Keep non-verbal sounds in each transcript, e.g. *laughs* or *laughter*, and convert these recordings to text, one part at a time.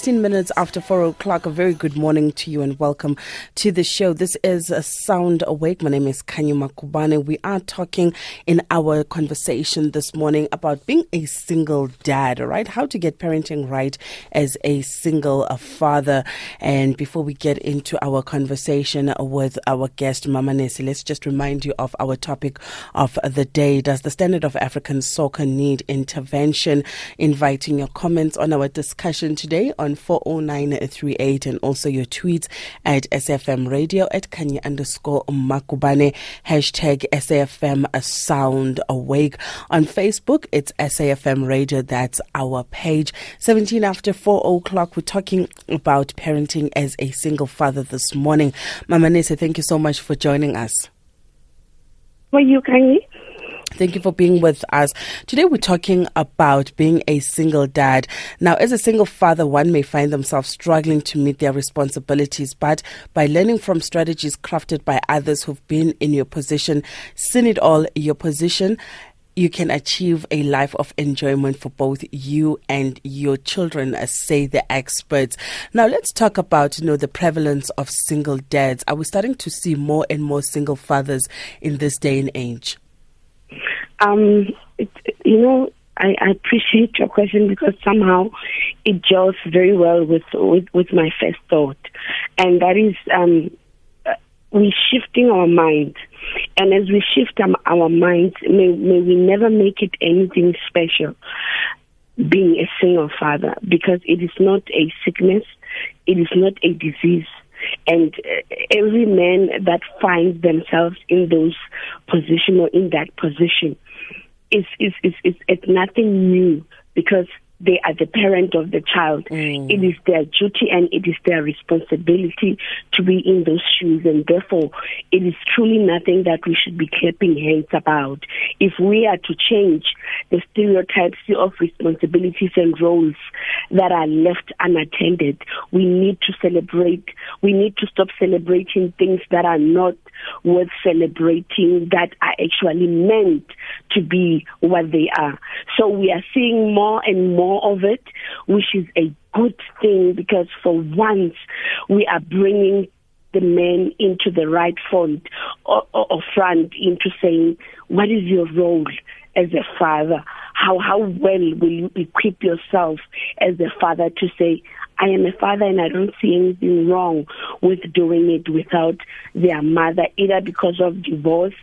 16 minutes after 4 o'clock. A very good morning to you and welcome to the show. This is a Sound Awake. My name is Kanyu Makubane. We are talking in our conversation this morning about being a single dad, right? How to get parenting right as a single father. And before we get into our conversation with our guest, Mamanese, let's just remind you of our topic of the day. Does the standard of African soccer need intervention? Inviting your comments on our discussion today on 40938 and also your tweets at SAFM Radio at Kanye underscore Makubane, hashtag SAFM Sound Awake. On Facebook, it's SAFM Radio. That's our page. 17 after 4 o'clock, we're talking about parenting as a single father this morning. Mamanese, thank you so much for joining us. Were you, Kanye? Thank you for being with us. Today we're talking about being a single dad. Now, as a single father, one may find themselves struggling to meet their responsibilities, but by learning from strategies crafted by others who've been in your position, seen it all, your position, you can achieve a life of enjoyment for both you and your children, as say the experts. Now, let's talk about you know the prevalence of single dads. Are we starting to see more and more single fathers in this day and age? Um, it, you know, I, I, appreciate your question because somehow it gels very well with with, with my first thought, and that is um, uh, we're shifting our mind. And as we shift our, our minds, may, may we never make it anything special being a single father because it is not a sickness, it is not a disease. And uh, every man that finds themselves in those position or in that position is is is, is it's nothing new because they are the parent of the child. Mm. It is their duty and it is their responsibility to be in those shoes, and therefore, it is truly nothing that we should be clapping hands about. If we are to change the stereotypes of responsibilities and roles that are left unattended, we need to celebrate. We need to stop celebrating things that are not worth celebrating that are actually meant to be what they are. So we are seeing more and more of it, which is a good thing because for once we are bringing the men into the right front or, or, or front into saying, what is your role as a father? How how well will you equip yourself as a father to say, I am a father and I don't see anything wrong with doing it without their mother, either because of divorce,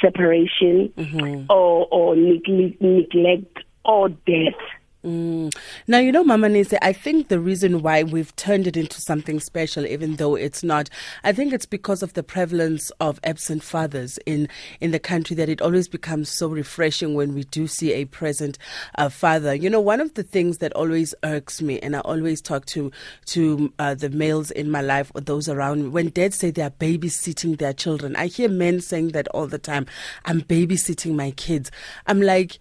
separation, mm-hmm. or, or neglect or death. Mm. Now, you know, Mamanese, I think the reason why we've turned it into something special, even though it's not, I think it's because of the prevalence of absent fathers in, in the country that it always becomes so refreshing when we do see a present uh, father. You know, one of the things that always irks me, and I always talk to, to uh, the males in my life or those around me, when dads say they are babysitting their children, I hear men saying that all the time. I'm babysitting my kids. I'm like,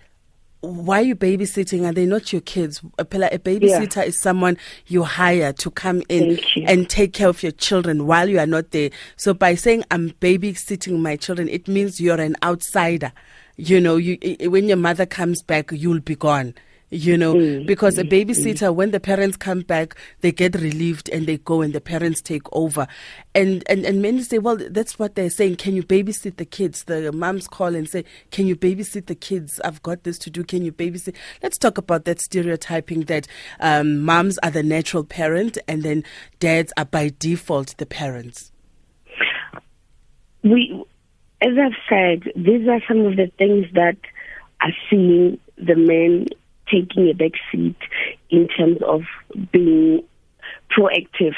why are you babysitting? Are they not your kids? A, a babysitter yeah. is someone you hire to come in and take care of your children while you are not there. So by saying I'm babysitting my children, it means you're an outsider. You know, you when your mother comes back, you'll be gone you know, mm, because mm, a babysitter, mm. when the parents come back, they get relieved and they go and the parents take over. And, and, and many say, well, that's what they're saying. Can you babysit the kids? The moms call and say, can you babysit the kids? I've got this to do. Can you babysit? Let's talk about that stereotyping that um, moms are the natural parent and then dads are by default the parents. We, as I've said, these are some of the things that are seeing the men taking a back seat in terms of being proactive.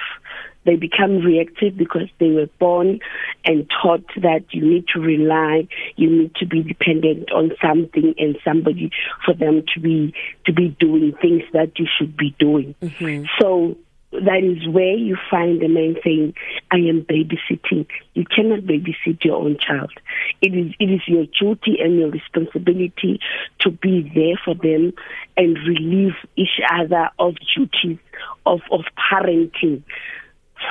They become reactive because they were born and taught that you need to rely, you need to be dependent on something and somebody for them to be to be doing things that you should be doing. Mm-hmm. So that is where you find the man saying, I am babysitting. You cannot babysit your own child. It is, it is your duty and your responsibility to be there for them and relieve each other of duties of, of parenting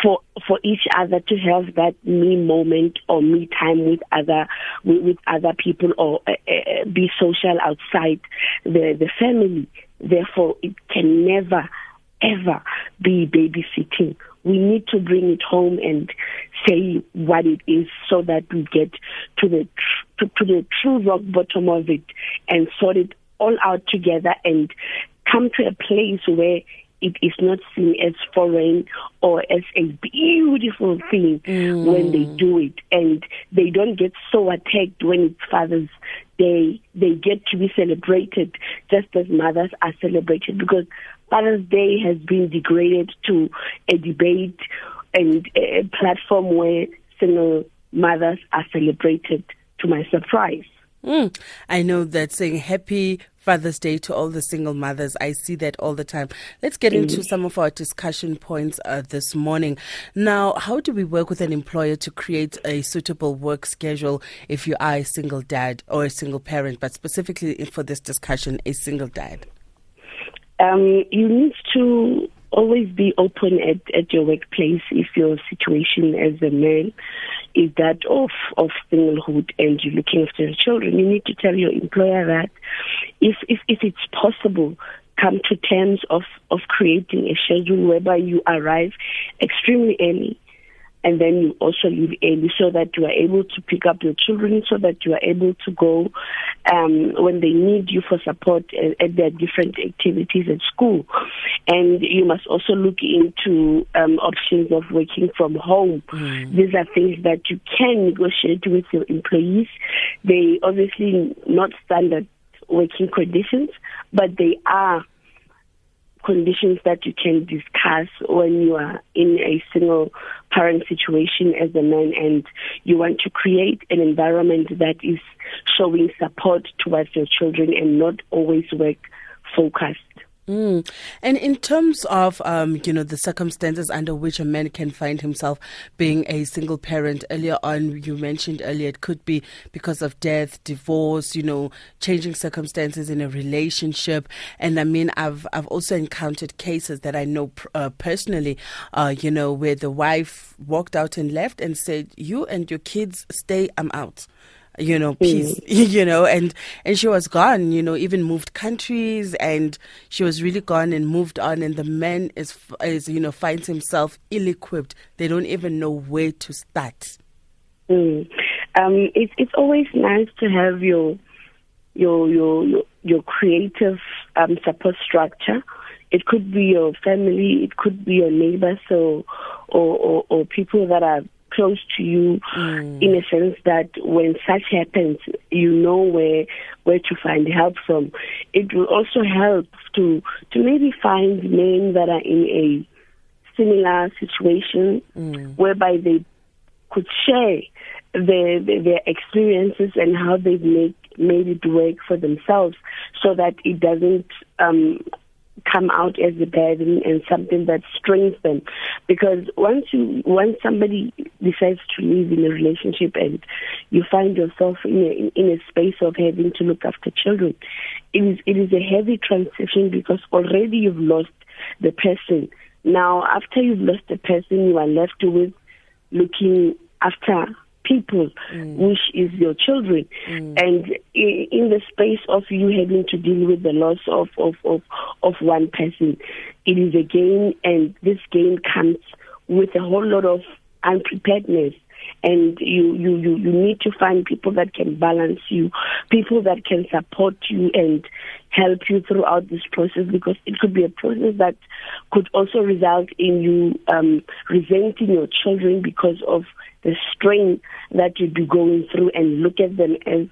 for for each other to have that me moment or me time with other with, with other people or uh, uh, be social outside the the family therefore it can never ever be babysitting. We need to bring it home and say what it is so that we get to the tr- to, to the true rock bottom of it and sort it all out together and come to a place where it is not seen as foreign or as a beautiful thing mm. when they do it and they don't get so attacked when it's father's day they get to be celebrated just as mothers are celebrated because father's day has been degraded to a debate and a platform where single mothers are celebrated to my surprise Mm. I know that saying happy Father's Day to all the single mothers. I see that all the time. Let's get into some of our discussion points uh, this morning. Now, how do we work with an employer to create a suitable work schedule if you are a single dad or a single parent, but specifically for this discussion, a single dad? Um, you need to always be open at, at your workplace if your situation as a man is that of of singlehood and you're looking after your children. You need to tell your employer that if if, if it's possible, come to terms of, of creating a schedule whereby you arrive extremely early and then you also leave early so that you are able to pick up your children, so that you are able to go um, when they need you for support at, at, their different activities at school. And you must also look into um, options of working from home. Mm. These are things that you can negotiate with your employees. They obviously not standard working conditions, but they are conditions that you can discuss when you are in a single parent situation as a man and you want to create an environment that is showing support towards your children and not always work focused. Mm. And in terms of, um, you know, the circumstances under which a man can find himself being a single parent, earlier on you mentioned earlier it could be because of death, divorce, you know, changing circumstances in a relationship. And I mean, I've I've also encountered cases that I know uh, personally, uh, you know, where the wife walked out and left and said, "You and your kids stay, I'm out." You know, peace, mm. *laughs* you know, and, and she was gone, you know, even moved countries and she was really gone and moved on. And the man is, is you know, finds himself ill equipped. They don't even know where to start. Mm. Um, it's, it's always nice to have your, your, your, your, your creative um, support structure. It could be your family, it could be your neighbors, or, or, or, or people that are close to you mm. in a sense that when such happens, you know where where to find help from. It will also help to to maybe find men that are in a similar situation mm. whereby they could share their, their, their experiences and how they've made made it work for themselves, so that it doesn't um, come out as a burden and something that strains them. Because once you once somebody decides to live in a relationship and you find yourself in a in a space of having to look after children, it is it is a heavy transition because already you've lost the person. Now after you've lost the person you are left with looking after people, mm. which is your children. Mm. And in the space of you having to deal with the loss of, of, of, of one person, it is a game, and this game comes with a whole lot of unpreparedness and you, you, you, you need to find people that can balance you, people that can support you and help you throughout this process because it could be a process that could also result in you um, resenting your children because of the strain that you'd be going through and look at them as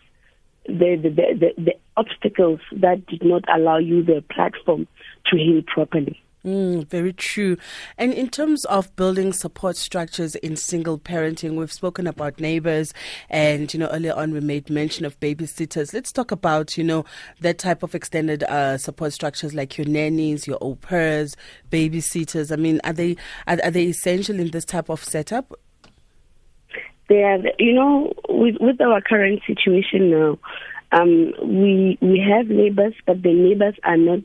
the, the, the, the obstacles that did not allow you the platform to heal properly. Mm, very true. And in terms of building support structures in single parenting, we've spoken about neighbors and, you know, earlier on we made mention of babysitters. Let's talk about, you know, that type of extended uh, support structures like your nannies, your au pairs, babysitters. I mean, are they, are, are they essential in this type of setup? They are, you know, with, with our current situation now, um, we, we have neighbors, but the neighbors are not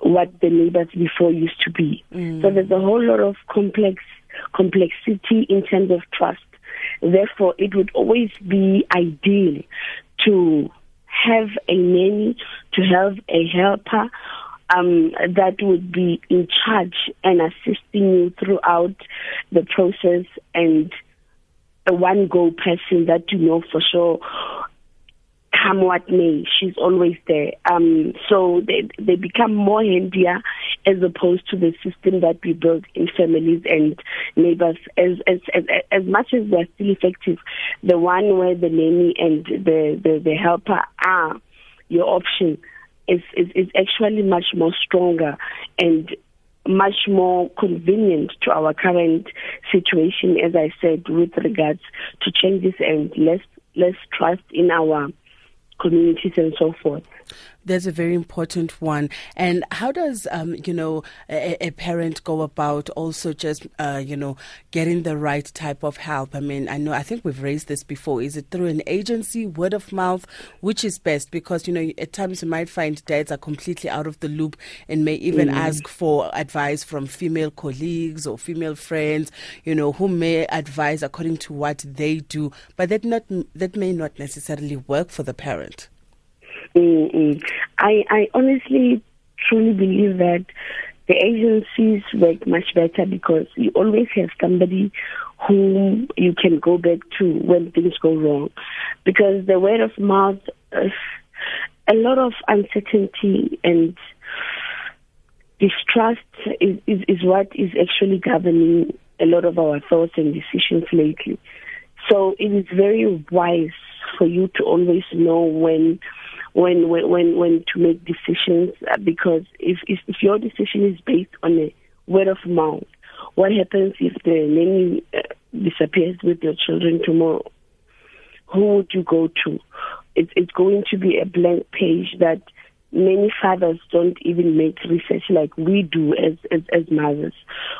what the neighbors before used to be. Mm. So there's a whole lot of complex complexity in terms of trust. Therefore, it would always be ideal to have a nanny, to have a helper um, that would be in charge and assisting you throughout the process and a one go person that you know for sure come what may, she's always there. Um, so they they become more handier as opposed to the system that we build in families and neighbors. As as as, as much as they're still effective, the one where the nanny and the the, the helper are your option is, is is actually much more stronger and much more convenient to our current situation, as I said, with regards to changes and less less trust in our communities and so forth. That's a very important one. And how does, um, you know, a, a, parent go about also just, uh, you know, getting the right type of help? I mean, I know, I think we've raised this before. Is it through an agency, word of mouth? Which is best? Because, you know, at times you might find dads are completely out of the loop and may even mm. ask for advice from female colleagues or female friends, you know, who may advise according to what they do, but that not that may not necessarily work for the parent. Mm-mm. I, I honestly truly believe that the agencies work much better because you always have somebody whom you can go back to when things go wrong. Because the word of mouth, uh, a lot of uncertainty and distrust is, is, is what is actually governing a lot of our thoughts and decisions lately. So it is very wise for you to always know when when when when, when to make decisions uh, because if, if if your decision is based on a word of mouth, what happens if the nanny uh, disappears with your children tomorrow? Who would you go to? It's it's going to be a blank page that many fathers don't even make research like we do as, as, as mothers.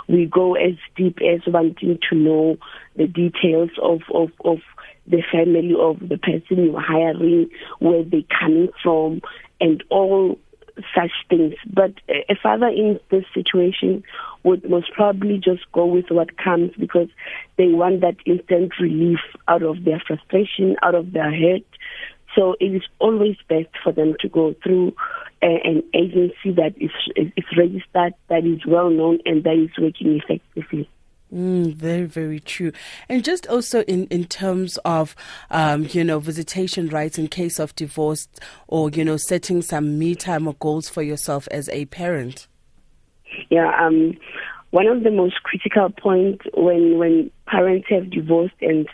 We go as deep as wanting to know the details of, of, of the family of the person you're hiring, where they're coming from, and all such things. But a father in this situation would most probably just go with what comes because they want that instant relief out of their frustration, out of their hurt. So it is always best for them to go through a, an agency that is, is registered, that is well known, and that is working effectively. Mm, very, very true. And just also in, in terms of, um, you know, visitation rights in case of divorce or, you know, setting some me time or goals for yourself as a parent. Yeah, um, one of the most critical points when, when parents have divorced and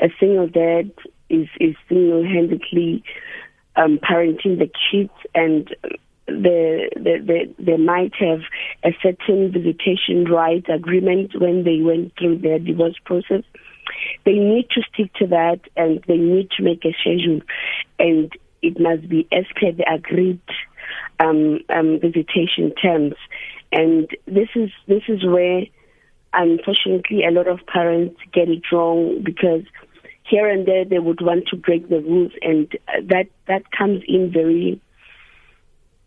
a single dad is, is single-handedly um, parenting the kids and the, the, the, they might have a certain visitation right agreement when they went through their divorce process. They need to stick to that and they need to make a schedule and it must be as per the agreed um, um, visitation terms. And this is this is where unfortunately a lot of parents get it wrong because here and there they would want to break the rules and uh, that that comes in very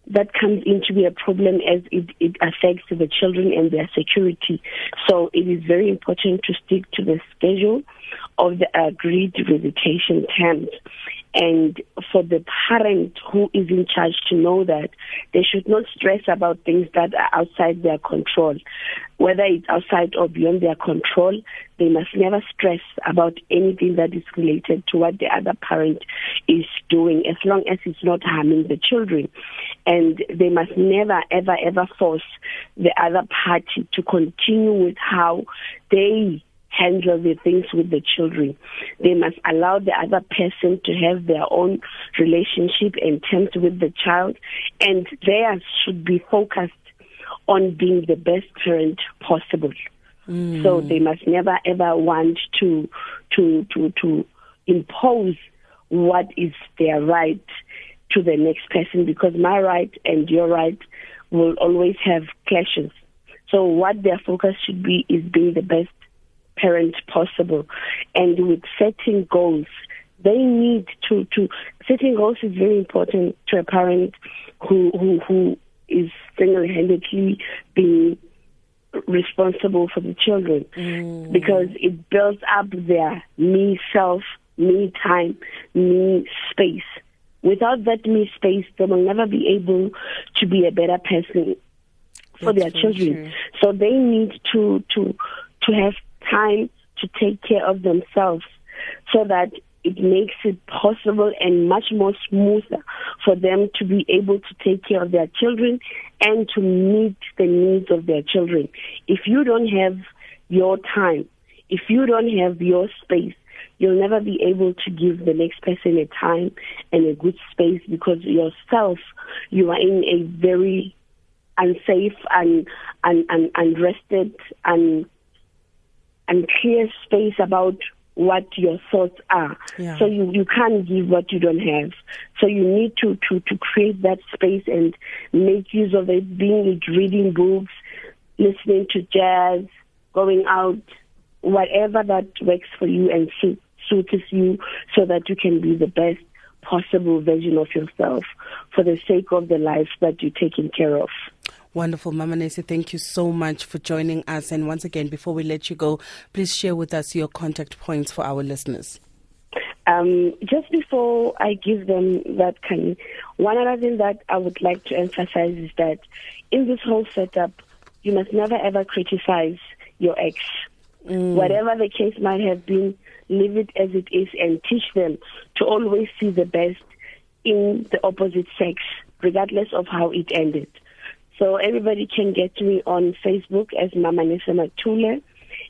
that comes in to be a problem as it, it affects the children and their security. So it is very important to stick to the schedule of the agreed visitation terms and for the parent who is in charge to know that they should not stress about things that are outside their control. Whether it's outside or beyond their control, they must never stress about anything that is related to what the other parent is doing as long as it's not harming the children. And they must never, ever, ever force the other party to continue with how they handle the things with the children. They must allow the other person to have their own relationship and terms with the child, and theirs should be focused on being the best parent possible. Mm. So they must never ever want to to to to impose what is their right to the next person because my right and your right will always have clashes. So what their focus should be is being the best parent possible. And with setting goals, they need to, to setting goals is very important to a parent who, who, who is single-handedly being responsible for the children mm. because it builds up their me self, me time, me space Without that me space, they will never be able to be a better person for That's their children. true. So they need to to to have time to take care of themselves so that it makes it possible and much more smoother for them to be able to take care of their children and to meet the needs of their children. If you don't have your time, if you don't have your space, you'll never be able to give the next person a time and a good space because yourself, you are in a very unsafe and, and, and unrested and unclear space about what your thoughts are. Yeah. So you, you can't give what you don't have. So you need to, to, to create that space and make use of it, being it reading books, listening to jazz, going out, whatever that works for you and suit, suits you so that you can be the best possible version of yourself for the sake of the life that you're taking care of. Wonderful. Mamanese, thank you so much for joining us. And once again, before we let you go, please share with us your contact points for our listeners. Um, just before I give them that kind, one other thing that I would like to emphasize is that in this whole setup, you must never ever criticize your ex. Whatever the case might have been, leave it as it is and teach them to always see the best in the opposite sex, regardless of how it ended. So everybody can get me on Facebook as Mamanese Mathule,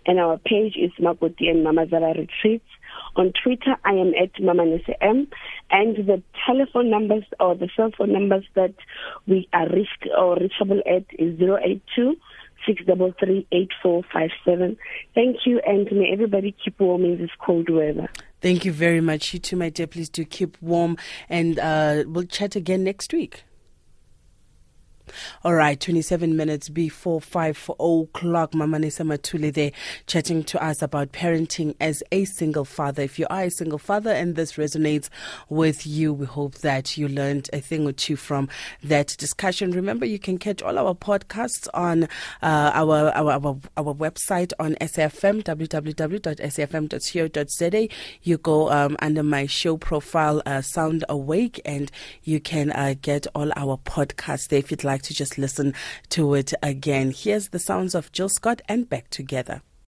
and our page is Makoti and Mamazala Retreats. On Twitter, I am at Mamanese M, and the telephone numbers or the cell phone numbers that we are reached or reachable at is 082 633-8457. Thank you, and may everybody keep warm in this cold weather. Thank you very much. You too, my dear. Please do keep warm, and uh, we'll chat again next week. All right, 27 minutes before 5 o'clock. Mamanese Mathule there chatting to us about parenting as a single father. If you are a single father and this resonates with you, we hope that you learned a thing or two from that discussion. Remember, you can catch all our podcasts on uh, our, our, our, our website on SAFM, www.safm.co.za. You go um, under my show profile, uh, Sound Awake, and you can uh, get all our podcasts there if you'd like to just listen to it again. Here's the sounds of Jill Scott and back together.